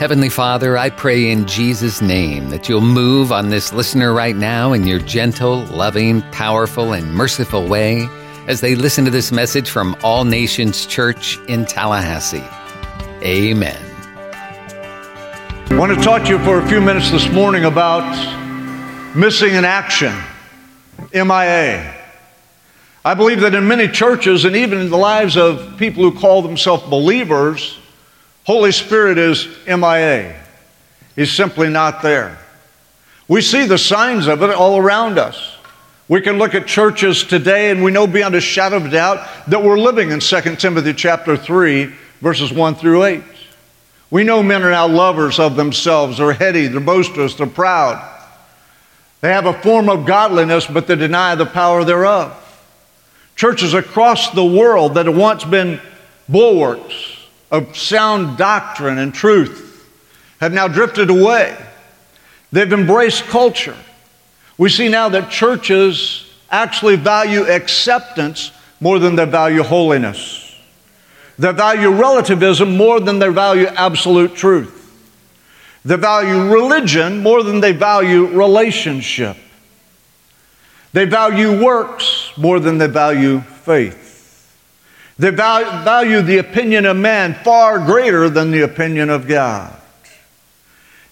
Heavenly Father, I pray in Jesus' name that you'll move on this listener right now in your gentle, loving, powerful, and merciful way as they listen to this message from All Nations Church in Tallahassee. Amen. I want to talk to you for a few minutes this morning about missing in action, MIA. I believe that in many churches and even in the lives of people who call themselves believers, Holy Spirit is MIA. He's simply not there. We see the signs of it all around us. We can look at churches today and we know beyond a shadow of doubt that we're living in 2 Timothy chapter 3 verses 1 through 8. We know men are now lovers of themselves, they're heady, they're boasters, they're proud. They have a form of godliness, but they deny the power thereof. Churches across the world that have once been bulwarks of sound doctrine and truth have now drifted away. They've embraced culture. We see now that churches actually value acceptance more than they value holiness. They value relativism more than they value absolute truth. They value religion more than they value relationship. They value works more than they value faith. They value the opinion of man far greater than the opinion of God.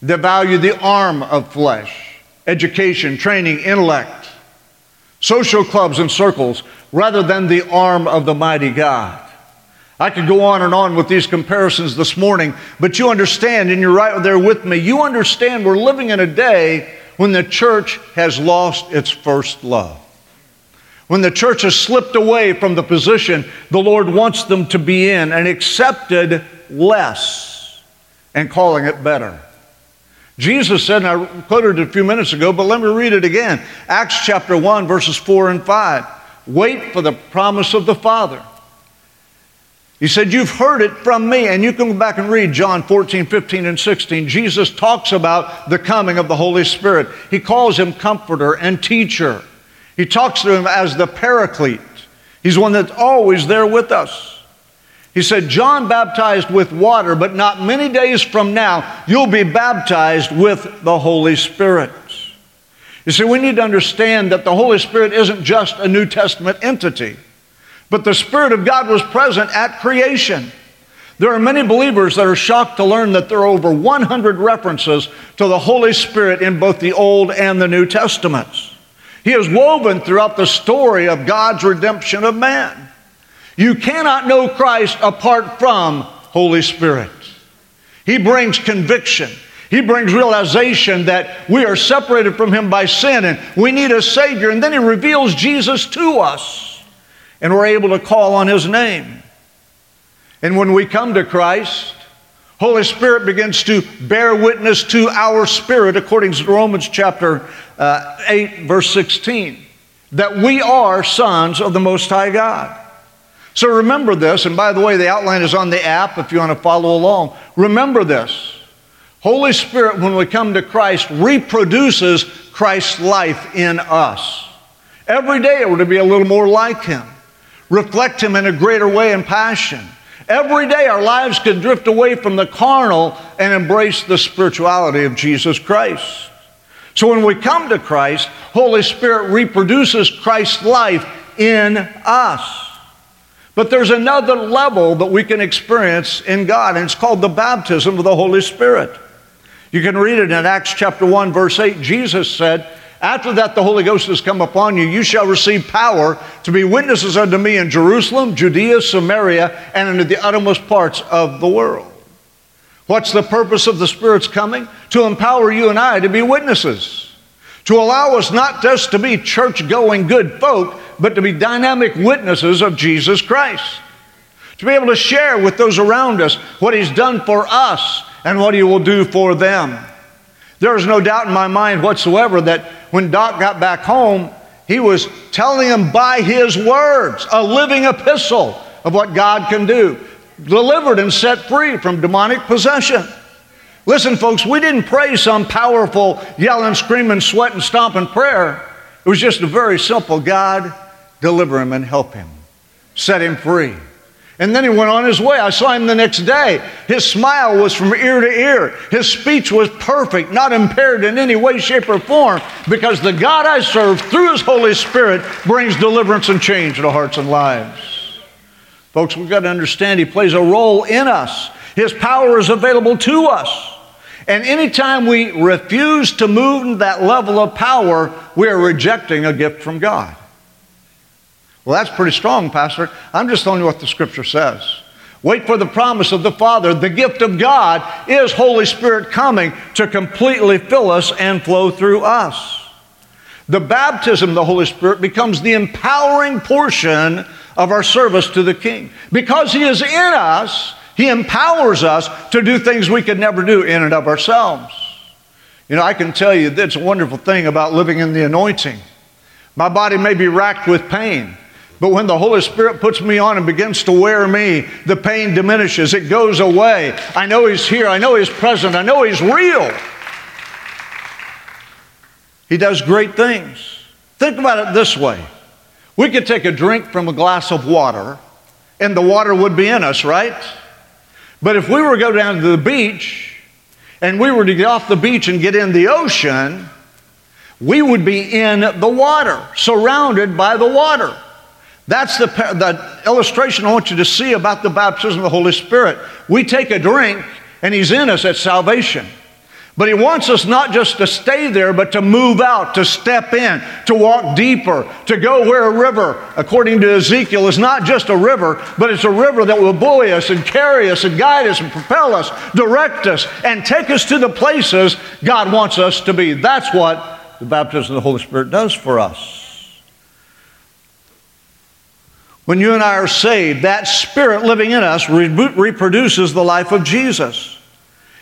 They value the arm of flesh, education, training, intellect, social clubs and circles, rather than the arm of the mighty God. I could go on and on with these comparisons this morning, but you understand, and you're right there with me, you understand we're living in a day when the church has lost its first love. When the church has slipped away from the position the Lord wants them to be in and accepted less and calling it better. Jesus said, and I quoted it a few minutes ago, but let me read it again. Acts chapter 1, verses 4 and 5. Wait for the promise of the Father. He said, You've heard it from me. And you can go back and read John 14, 15, and 16. Jesus talks about the coming of the Holy Spirit. He calls him comforter and teacher. He talks to him as the paraclete. He's one that's always there with us. He said, John baptized with water, but not many days from now, you'll be baptized with the Holy Spirit. You see, we need to understand that the Holy Spirit isn't just a New Testament entity, but the Spirit of God was present at creation. There are many believers that are shocked to learn that there are over 100 references to the Holy Spirit in both the Old and the New Testaments. He is woven throughout the story of God's redemption of man. You cannot know Christ apart from Holy Spirit. He brings conviction. He brings realization that we are separated from Him by sin and we need a Savior. And then He reveals Jesus to us and we're able to call on His name. And when we come to Christ, Holy Spirit begins to bear witness to our spirit, according to Romans chapter uh, 8, verse 16, that we are sons of the Most High God. So remember this, and by the way, the outline is on the app if you want to follow along. Remember this Holy Spirit, when we come to Christ, reproduces Christ's life in us. Every day we're to be a little more like Him, reflect Him in a greater way and passion. Every day our lives can drift away from the carnal and embrace the spirituality of Jesus Christ. So when we come to Christ, Holy Spirit reproduces Christ's life in us. But there's another level that we can experience in God, and it's called the baptism of the Holy Spirit. You can read it in Acts chapter 1, verse 8. Jesus said, after that, the Holy Ghost has come upon you. You shall receive power to be witnesses unto me in Jerusalem, Judea, Samaria, and into the uttermost parts of the world. What's the purpose of the Spirit's coming? To empower you and I to be witnesses, to allow us not just to be church going good folk, but to be dynamic witnesses of Jesus Christ, to be able to share with those around us what He's done for us and what He will do for them. There is no doubt in my mind whatsoever that when Doc got back home, he was telling them by his words, a living epistle of what God can do, delivered and set free from demonic possession. Listen, folks, we didn't pray some powerful yelling, screaming, sweating, stomping prayer. It was just a very simple God, deliver him and help him, set him free. And then he went on his way. I saw him the next day. His smile was from ear to ear. His speech was perfect, not impaired in any way, shape, or form, because the God I serve, through his Holy Spirit, brings deliverance and change to hearts and lives. Folks, we've got to understand he plays a role in us. His power is available to us. And anytime we refuse to move to that level of power, we are rejecting a gift from God. Well, that's pretty strong, Pastor. I'm just telling you what the scripture says. Wait for the promise of the Father. The gift of God is Holy Spirit coming to completely fill us and flow through us. The baptism of the Holy Spirit becomes the empowering portion of our service to the King. Because He is in us, He empowers us to do things we could never do in and of ourselves. You know, I can tell you that's a wonderful thing about living in the anointing. My body may be racked with pain. But when the Holy Spirit puts me on and begins to wear me, the pain diminishes. It goes away. I know He's here. I know He's present. I know He's real. He does great things. Think about it this way we could take a drink from a glass of water, and the water would be in us, right? But if we were to go down to the beach and we were to get off the beach and get in the ocean, we would be in the water, surrounded by the water. That's the, the illustration I want you to see about the baptism of the Holy Spirit. We take a drink, and He's in us at salvation. But He wants us not just to stay there, but to move out, to step in, to walk deeper, to go where a river, according to Ezekiel, is not just a river, but it's a river that will buoy us and carry us and guide us and propel us, direct us, and take us to the places God wants us to be. That's what the baptism of the Holy Spirit does for us. When you and I are saved, that Spirit living in us re- reproduces the life of Jesus.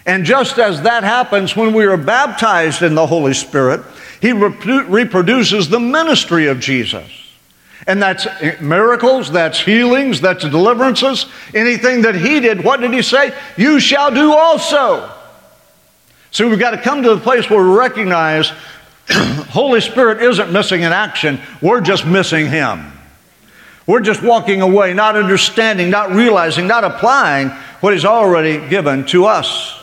And just as that happens when we are baptized in the Holy Spirit, He reproduces the ministry of Jesus. And that's eh, miracles, that's healings, that's deliverances, anything that He did. What did He say? You shall do also. So we've got to come to the place where we recognize Holy Spirit isn't missing in action, we're just missing Him. We're just walking away, not understanding, not realizing, not applying what He's already given to us.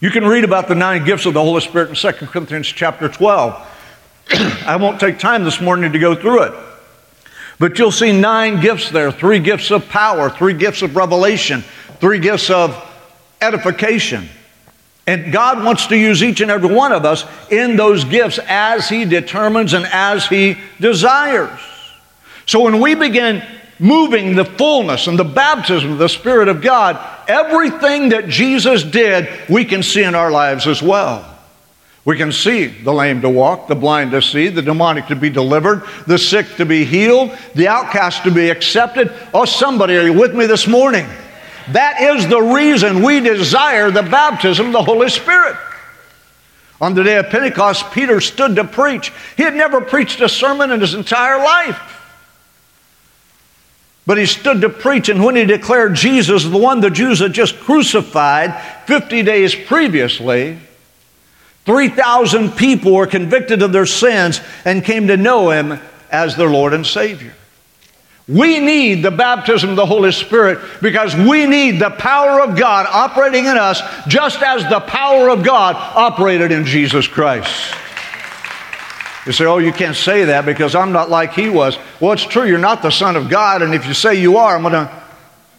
You can read about the nine gifts of the Holy Spirit in 2 Corinthians chapter 12. I won't take time this morning to go through it. But you'll see nine gifts there three gifts of power, three gifts of revelation, three gifts of edification. And God wants to use each and every one of us in those gifts as He determines and as He desires. So when we begin moving the fullness and the baptism of the Spirit of God, everything that Jesus did, we can see in our lives as well. We can see the lame to walk, the blind to see, the demonic to be delivered, the sick to be healed, the outcast to be accepted. Oh, somebody, are you with me this morning? That is the reason we desire the baptism of the Holy Spirit. On the day of Pentecost, Peter stood to preach. He had never preached a sermon in his entire life. But he stood to preach, and when he declared Jesus, the one the Jews had just crucified 50 days previously, 3,000 people were convicted of their sins and came to know him as their Lord and Savior. We need the baptism of the Holy Spirit because we need the power of God operating in us just as the power of God operated in Jesus Christ. You say, oh, you can't say that because I'm not like he was. Well, it's true, you're not the Son of God, and if you say you are, I'm going to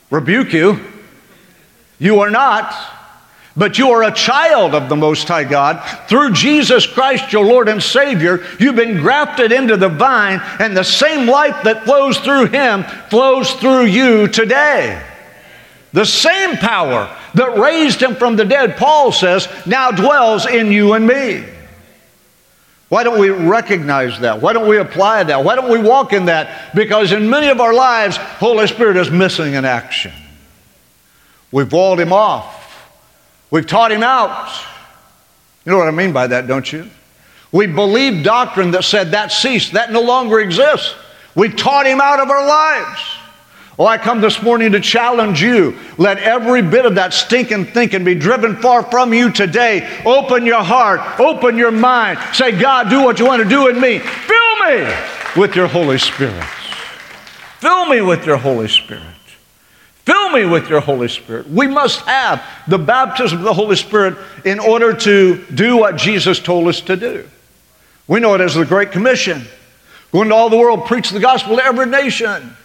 rebuke you. You are not but you are a child of the Most High God. Through Jesus Christ, your Lord and Savior, you've been grafted into the vine, and the same life that flows through Him flows through you today. The same power that raised Him from the dead, Paul says, now dwells in you and me. Why don't we recognize that? Why don't we apply that? Why don't we walk in that? Because in many of our lives, Holy Spirit is missing in action. We've walled Him off. We've taught him out. You know what I mean by that, don't you? We believed doctrine that said that ceased, that no longer exists. We taught him out of our lives. Oh, I come this morning to challenge you. Let every bit of that stinking thinking be driven far from you today. Open your heart, open your mind. Say, God, do what you want to do in me. Fill me with your Holy Spirit. Fill me with your Holy Spirit. Fill me with your Holy Spirit. We must have the baptism of the Holy Spirit in order to do what Jesus told us to do. We know it as the Great Commission. Go into all the world, preach the gospel to every nation.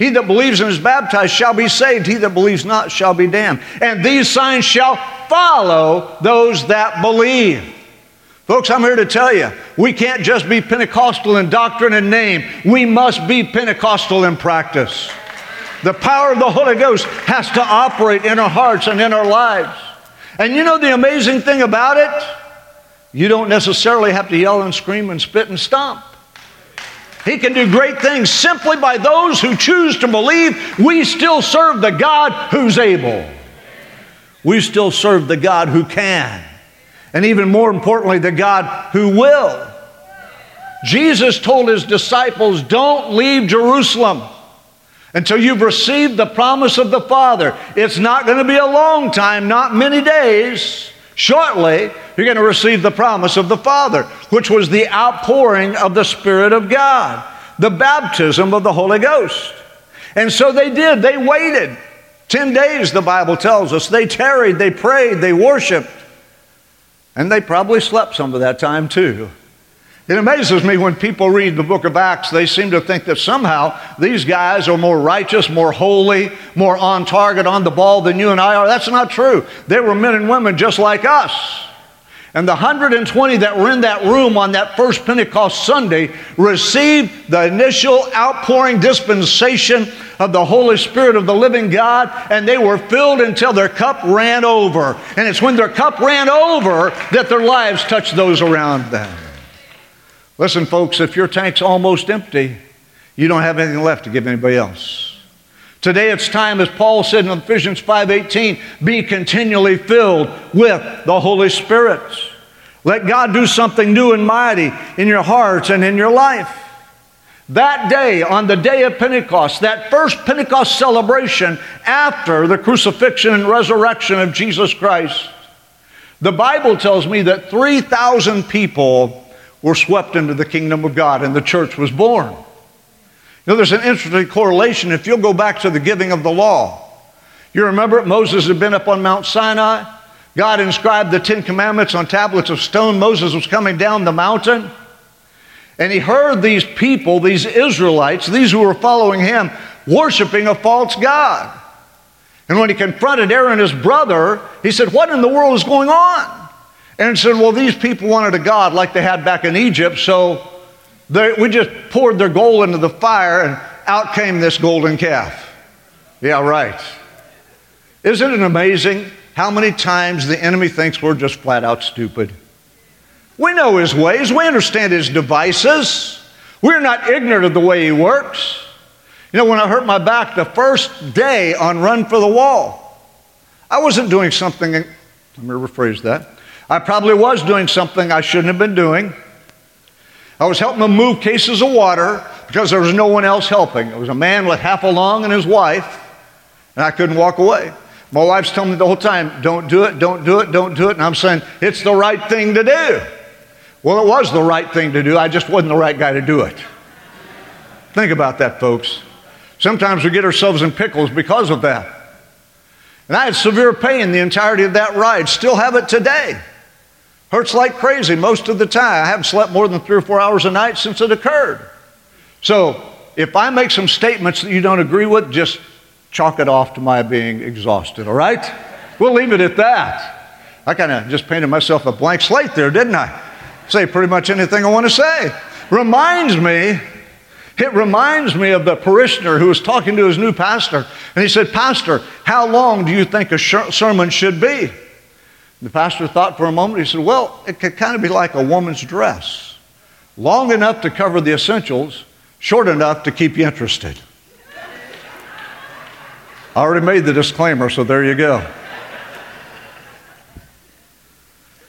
He that believes and is baptized shall be saved. He that believes not shall be damned. And these signs shall follow those that believe. Folks, I'm here to tell you, we can't just be Pentecostal in doctrine and name. We must be Pentecostal in practice. The power of the Holy Ghost has to operate in our hearts and in our lives. And you know the amazing thing about it? You don't necessarily have to yell and scream and spit and stomp. He can do great things simply by those who choose to believe we still serve the God who's able. We still serve the God who can. And even more importantly, the God who will. Jesus told his disciples, Don't leave Jerusalem until you've received the promise of the Father. It's not going to be a long time, not many days. Shortly, you're going to receive the promise of the Father, which was the outpouring of the Spirit of God, the baptism of the Holy Ghost. And so they did. They waited. Ten days, the Bible tells us. They tarried, they prayed, they worshiped. And they probably slept some of that time too. It amazes me when people read the book of Acts, they seem to think that somehow these guys are more righteous, more holy, more on target, on the ball than you and I are. That's not true. They were men and women just like us. And the 120 that were in that room on that first Pentecost Sunday received the initial outpouring dispensation of the Holy Spirit of the living God, and they were filled until their cup ran over. And it's when their cup ran over that their lives touched those around them. Listen, folks, if your tank's almost empty, you don't have anything left to give anybody else. Today it's time, as Paul said in Ephesians 5:18, be continually filled with the Holy Spirit. Let God do something new and mighty in your hearts and in your life. That day, on the day of Pentecost, that first Pentecost celebration after the crucifixion and resurrection of Jesus Christ, the Bible tells me that 3,000 people were swept into the kingdom of God and the church was born. You know, there's an interesting correlation if you'll go back to the giving of the law. You remember Moses had been up on Mount Sinai. God inscribed the Ten Commandments on tablets of stone. Moses was coming down the mountain. And he heard these people, these Israelites, these who were following him, worshiping a false God. And when he confronted Aaron, his brother, he said, What in the world is going on? And said, Well, these people wanted a God like they had back in Egypt, so they, we just poured their gold into the fire, and out came this golden calf. Yeah, right. Isn't it amazing how many times the enemy thinks we're just flat out stupid? We know his ways, we understand his devices. We're not ignorant of the way he works. You know, when I hurt my back the first day on Run for the Wall, I wasn't doing something, let me rephrase that. I probably was doing something I shouldn't have been doing. I was helping them move cases of water because there was no one else helping. It was a man with half a lung and his wife, and I couldn't walk away. My wife's telling me the whole time, don't do it, don't do it, don't do it. And I'm saying, it's the right thing to do. Well, it was the right thing to do. I just wasn't the right guy to do it. Think about that, folks. Sometimes we get ourselves in pickles because of that. And I had severe pain the entirety of that ride, still have it today. Hurts like crazy most of the time. I haven't slept more than three or four hours a night since it occurred. So if I make some statements that you don't agree with, just chalk it off to my being exhausted, all right? We'll leave it at that. I kind of just painted myself a blank slate there, didn't I? Say pretty much anything I want to say. Reminds me, it reminds me of the parishioner who was talking to his new pastor, and he said, Pastor, how long do you think a sermon should be? The pastor thought for a moment. He said, Well, it could kind of be like a woman's dress long enough to cover the essentials, short enough to keep you interested. I already made the disclaimer, so there you go.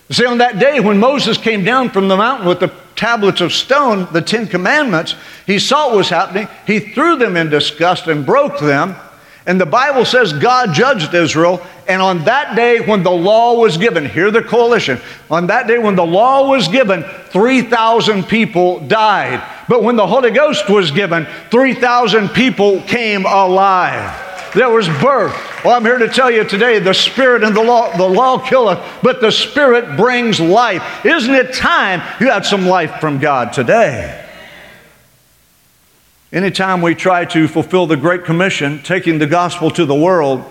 See, on that day when Moses came down from the mountain with the tablets of stone, the Ten Commandments, he saw what was happening. He threw them in disgust and broke them. And the Bible says God judged Israel. And on that day when the law was given, hear the coalition, on that day when the law was given, 3,000 people died. But when the Holy Ghost was given, 3,000 people came alive. There was birth. Well, I'm here to tell you today the Spirit and the law, the law killeth, but the Spirit brings life. Isn't it time you had some life from God today? Anytime we try to fulfill the Great Commission, taking the gospel to the world,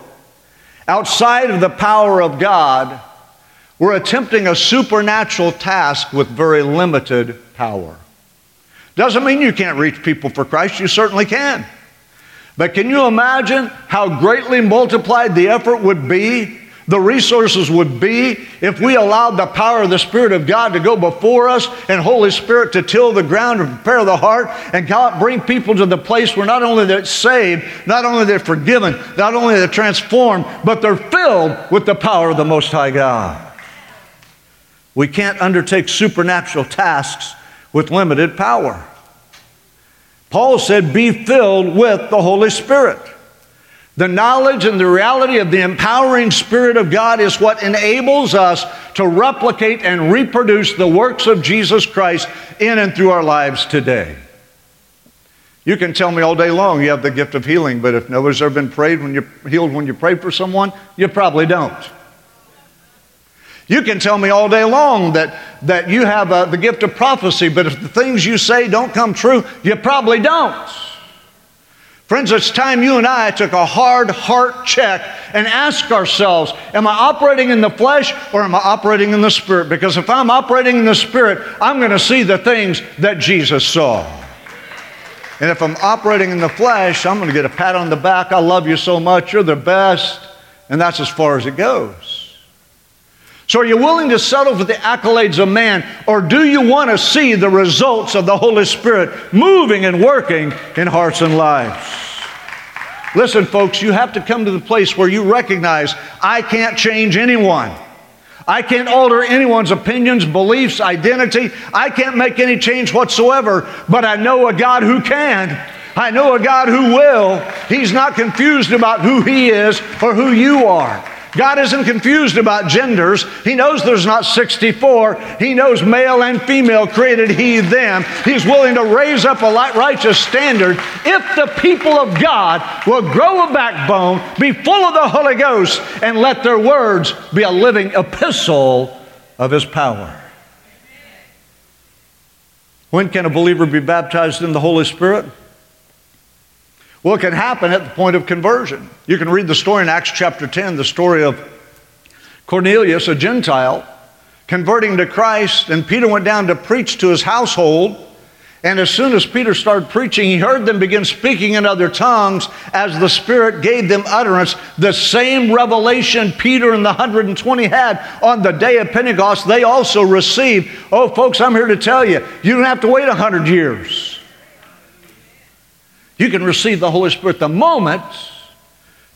outside of the power of God, we're attempting a supernatural task with very limited power. Doesn't mean you can't reach people for Christ, you certainly can. But can you imagine how greatly multiplied the effort would be the resources would be if we allowed the power of the Spirit of God to go before us and Holy Spirit to till the ground and prepare the heart and God bring people to the place where not only they're saved, not only they're forgiven, not only they're transformed, but they're filled with the power of the Most High God. We can't undertake supernatural tasks with limited power. Paul said, Be filled with the Holy Spirit. The knowledge and the reality of the empowering Spirit of God is what enables us to replicate and reproduce the works of Jesus Christ in and through our lives today. You can tell me all day long you have the gift of healing, but if nobody's ever been prayed when you healed when you prayed for someone, you probably don't. You can tell me all day long that, that you have uh, the gift of prophecy, but if the things you say don't come true, you probably don't. Friends, it's time you and I took a hard heart check and ask ourselves, am I operating in the flesh or am I operating in the spirit? Because if I'm operating in the spirit, I'm going to see the things that Jesus saw. And if I'm operating in the flesh, I'm going to get a pat on the back. I love you so much. You're the best. And that's as far as it goes. So, are you willing to settle for the accolades of man, or do you want to see the results of the Holy Spirit moving and working in hearts and lives? Listen, folks, you have to come to the place where you recognize I can't change anyone. I can't alter anyone's opinions, beliefs, identity. I can't make any change whatsoever, but I know a God who can. I know a God who will. He's not confused about who He is or who you are. God isn't confused about genders. He knows there's not 64. He knows male and female created He them. He's willing to raise up a righteous standard if the people of God will grow a backbone, be full of the Holy Ghost, and let their words be a living epistle of His power. When can a believer be baptized in the Holy Spirit? Well, it can happen at the point of conversion. You can read the story in Acts chapter 10, the story of Cornelius, a Gentile, converting to Christ, and Peter went down to preach to his household. And as soon as Peter started preaching, he heard them begin speaking in other tongues as the Spirit gave them utterance. The same revelation Peter and the 120 had on the day of Pentecost, they also received. Oh, folks, I'm here to tell you, you don't have to wait 100 years. You can receive the Holy Spirit the moment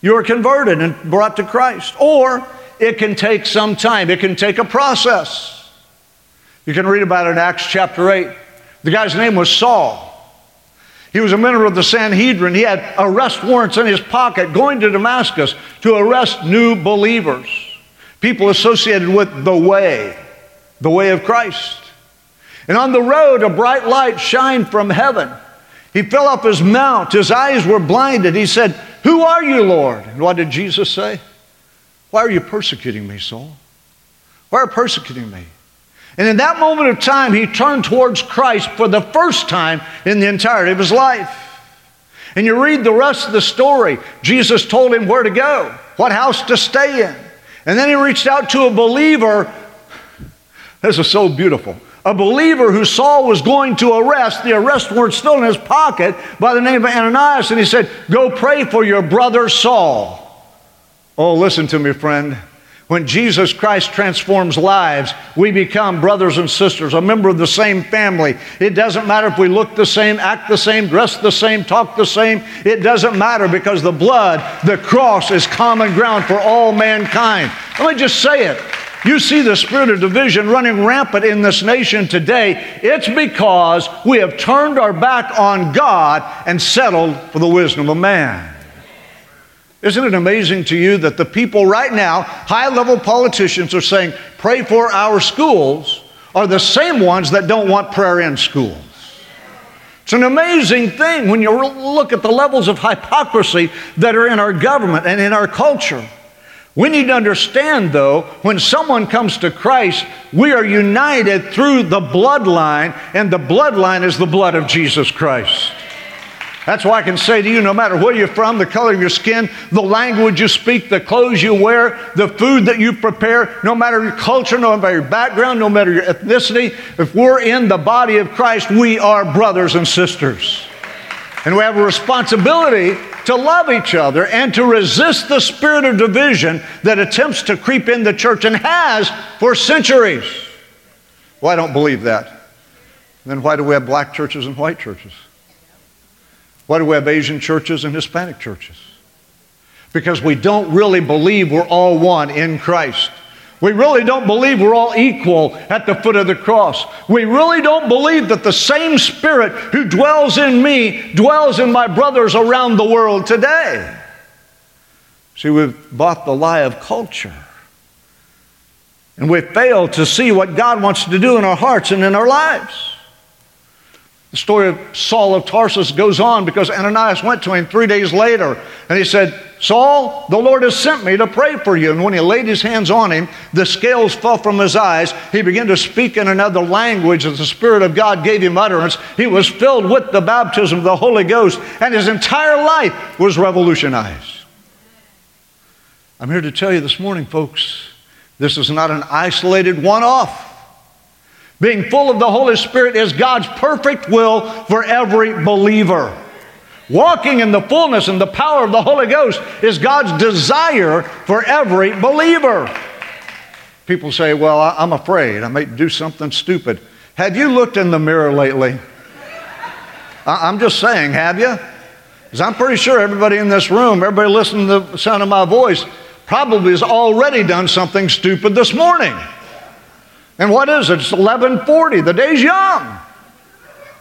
you are converted and brought to Christ. Or it can take some time, it can take a process. You can read about it in Acts chapter 8. The guy's name was Saul. He was a member of the Sanhedrin. He had arrest warrants in his pocket going to Damascus to arrest new believers, people associated with the way, the way of Christ. And on the road, a bright light shined from heaven. He fell off his mount. His eyes were blinded. He said, Who are you, Lord? And what did Jesus say? Why are you persecuting me, Saul? Why are you persecuting me? And in that moment of time, he turned towards Christ for the first time in the entirety of his life. And you read the rest of the story. Jesus told him where to go, what house to stay in. And then he reached out to a believer. This is so beautiful a believer who Saul was going to arrest. The arrest warrant still in his pocket by the name of Ananias, and he said, Go pray for your brother Saul. Oh, listen to me, friend. When Jesus Christ transforms lives, we become brothers and sisters, a member of the same family. It doesn't matter if we look the same, act the same, dress the same, talk the same. It doesn't matter because the blood, the cross, is common ground for all mankind. Let me just say it. You see the spirit of division running rampant in this nation today. It's because we have turned our back on God and settled for the wisdom of man. Isn't it amazing to you that the people right now, high level politicians, are saying, pray for our schools, are the same ones that don't want prayer in schools? It's an amazing thing when you look at the levels of hypocrisy that are in our government and in our culture. We need to understand, though, when someone comes to Christ, we are united through the bloodline, and the bloodline is the blood of Jesus Christ. That's why I can say to you no matter where you're from, the color of your skin, the language you speak, the clothes you wear, the food that you prepare, no matter your culture, no matter your background, no matter your ethnicity, if we're in the body of Christ, we are brothers and sisters. And we have a responsibility to love each other and to resist the spirit of division that attempts to creep in the church and has for centuries. Well, I don't believe that. Then why do we have black churches and white churches? Why do we have Asian churches and Hispanic churches? Because we don't really believe we're all one in Christ. We really don't believe we're all equal at the foot of the cross. We really don't believe that the same Spirit who dwells in me dwells in my brothers around the world today. See, we've bought the lie of culture. And we fail to see what God wants to do in our hearts and in our lives. The story of Saul of Tarsus goes on because Ananias went to him three days later and he said, Saul, the Lord has sent me to pray for you. And when he laid his hands on him, the scales fell from his eyes. He began to speak in another language as the Spirit of God gave him utterance. He was filled with the baptism of the Holy Ghost, and his entire life was revolutionized. I'm here to tell you this morning, folks, this is not an isolated one off. Being full of the Holy Spirit is God's perfect will for every believer. Walking in the fullness and the power of the Holy Ghost is God's desire for every believer. People say, Well, I'm afraid I may do something stupid. Have you looked in the mirror lately? I'm just saying, have you? Because I'm pretty sure everybody in this room, everybody listening to the sound of my voice, probably has already done something stupid this morning. And what is it? It's 1140. The day's young.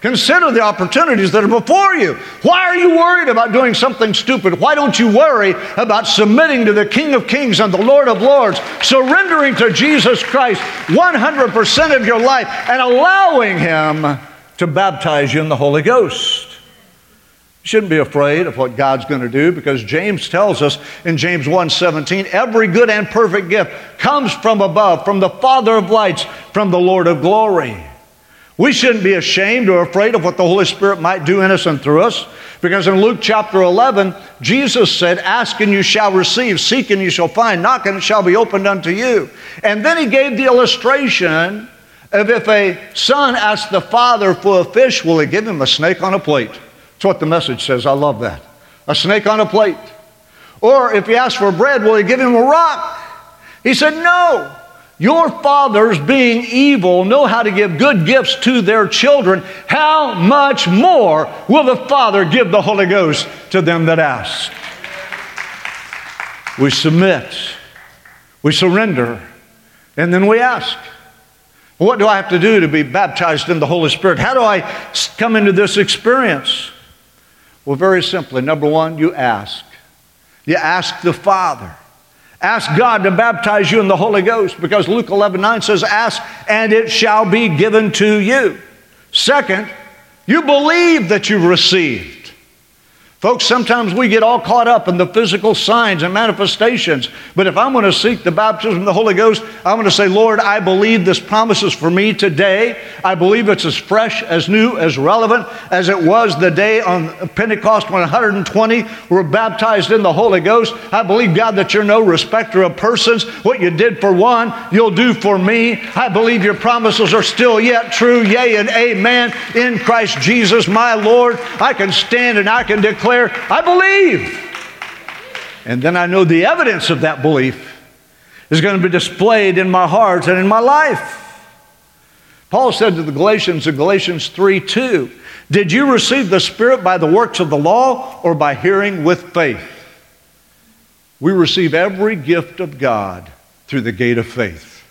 Consider the opportunities that are before you. Why are you worried about doing something stupid? Why don't you worry about submitting to the King of Kings and the Lord of Lords, surrendering to Jesus Christ 100% of your life, and allowing Him to baptize you in the Holy Ghost? You shouldn't be afraid of what God's going to do because James tells us in James 1:17, every good and perfect gift comes from above, from the Father of lights, from the Lord of glory. We shouldn't be ashamed or afraid of what the Holy Spirit might do in us and through us because in Luke chapter 11, Jesus said, Ask and you shall receive, seek and you shall find, knock and it shall be opened unto you. And then he gave the illustration of if a son asks the father for a fish, will he give him a snake on a plate? That's what the message says. I love that. A snake on a plate. Or if he asks for bread, will he give him a rock? He said, No. Your fathers, being evil, know how to give good gifts to their children. How much more will the Father give the Holy Ghost to them that ask? We submit, we surrender, and then we ask. What do I have to do to be baptized in the Holy Spirit? How do I come into this experience? Well, very simply, number one, you ask. You ask the Father. Ask God to baptize you in the Holy Ghost because Luke 11 9 says, Ask and it shall be given to you. Second, you believe that you've received. Folks, sometimes we get all caught up in the physical signs and manifestations. But if I'm going to seek the baptism of the Holy Ghost, I'm going to say, Lord, I believe this promise is for me today. I believe it's as fresh, as new, as relevant as it was the day on Pentecost when 120 were baptized in the Holy Ghost. I believe, God, that you're no respecter of persons. What you did for one, you'll do for me. I believe your promises are still yet true. Yea and amen. In Christ Jesus, my Lord, I can stand and I can declare declare, I believe. And then I know the evidence of that belief is going to be displayed in my heart and in my life. Paul said to the Galatians in Galatians 3 2, Did you receive the Spirit by the works of the law or by hearing with faith? We receive every gift of God through the gate of faith.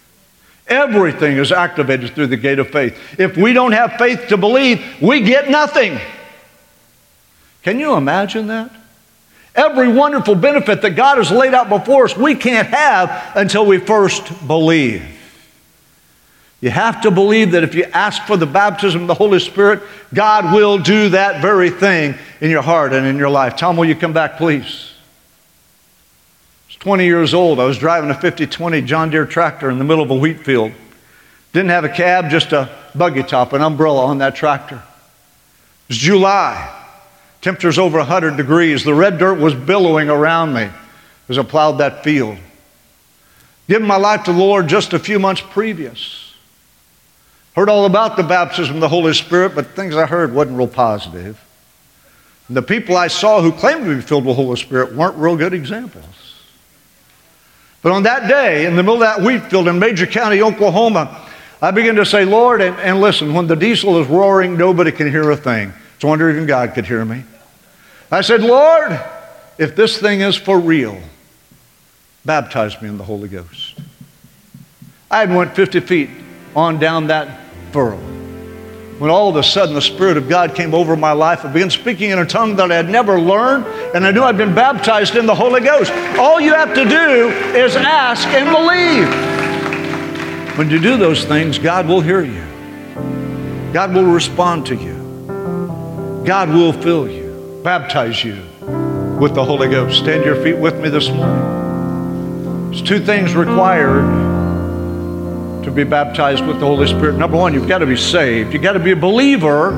Everything is activated through the gate of faith. If we don't have faith to believe, we get nothing. Can you imagine that? Every wonderful benefit that God has laid out before us, we can't have until we first believe. You have to believe that if you ask for the baptism of the Holy Spirit, God will do that very thing in your heart and in your life. Tom, will you come back, please? I was 20 years old. I was driving a 5020 John Deere tractor in the middle of a wheat field. Didn't have a cab, just a buggy top, an umbrella on that tractor. It was July. Temperatures over 100 degrees. The red dirt was billowing around me as I plowed that field. Given my life to the Lord just a few months previous. Heard all about the baptism of the Holy Spirit, but things I heard wasn't real positive. And the people I saw who claimed to be filled with the Holy Spirit weren't real good examples. But on that day, in the middle of that wheat field in Major County, Oklahoma, I began to say, Lord, and, and listen, when the diesel is roaring, nobody can hear a thing. It's a wonder even God could hear me. I said, Lord, if this thing is for real, baptize me in the Holy Ghost. I went 50 feet on down that furrow. When all of a sudden the Spirit of God came over my life, and began speaking in a tongue that I had never learned, and I knew I'd been baptized in the Holy Ghost. All you have to do is ask and believe. When you do those things, God will hear you. God will respond to you. God will fill you, baptize you with the Holy Ghost. Stand your feet with me this morning. There's two things required to be baptized with the Holy Spirit. Number one, you've got to be saved. You've got to be a believer.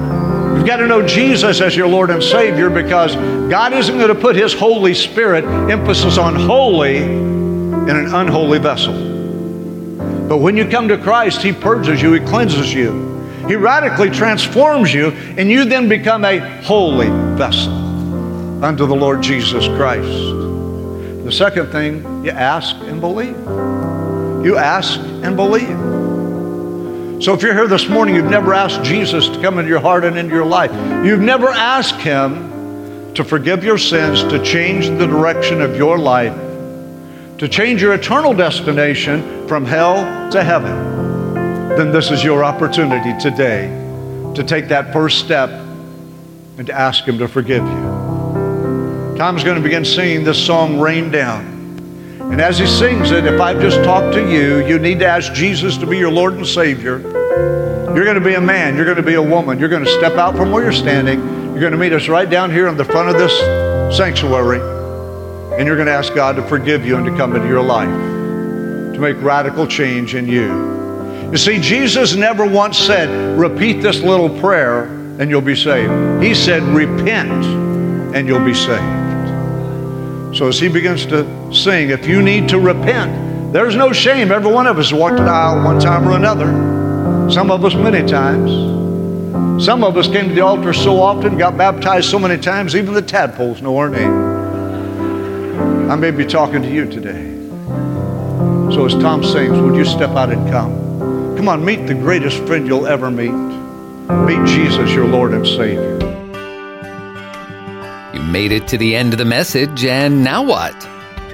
You've got to know Jesus as your Lord and Savior because God isn't going to put His Holy Spirit, emphasis on holy, in an unholy vessel. But when you come to Christ, He purges you, He cleanses you, He radically transforms you, and you then become a holy vessel unto the Lord Jesus Christ. The second thing, you ask and believe. You ask and believe. So if you're here this morning, you've never asked Jesus to come into your heart and into your life. You've never asked Him to forgive your sins, to change the direction of your life, to change your eternal destination from hell to heaven. Then this is your opportunity today to take that first step and to ask Him to forgive you. Tom's going to begin singing this song, Rain Down. And as he sings it, if I've just talked to you, you need to ask Jesus to be your Lord and Savior. You're going to be a man, you're going to be a woman, you're going to step out from where you're standing, you're going to meet us right down here in the front of this sanctuary, and you're going to ask God to forgive you and to come into your life, to make radical change in you. You see, Jesus never once said, repeat this little prayer and you'll be saved. He said, repent and you'll be saved. So as he begins to sing, if you need to repent, there's no shame. Every one of us walked an aisle one time or another. Some of us many times. Some of us came to the altar so often, got baptized so many times, even the tadpoles know our name. I may be talking to you today. So as Tom sings, would you step out and come? Come on, meet the greatest friend you'll ever meet. Meet Jesus, your Lord and Savior You made it to the end of the message, and now what?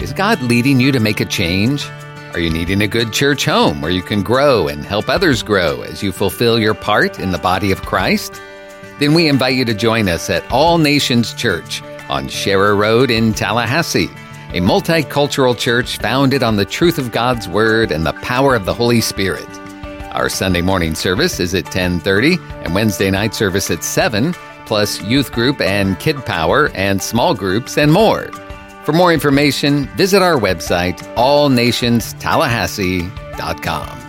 Is God leading you to make a change? Are you needing a good church home where you can grow and help others grow as you fulfill your part in the body of Christ? Then we invite you to join us at All Nations Church on Sharer Road in Tallahassee, a multicultural church founded on the truth of God's Word and the power of the Holy Spirit. Our Sunday morning service is at 10:30 and Wednesday night service at 7 plus youth group and kid power and small groups and more. For more information, visit our website, allnationstallahassee.com.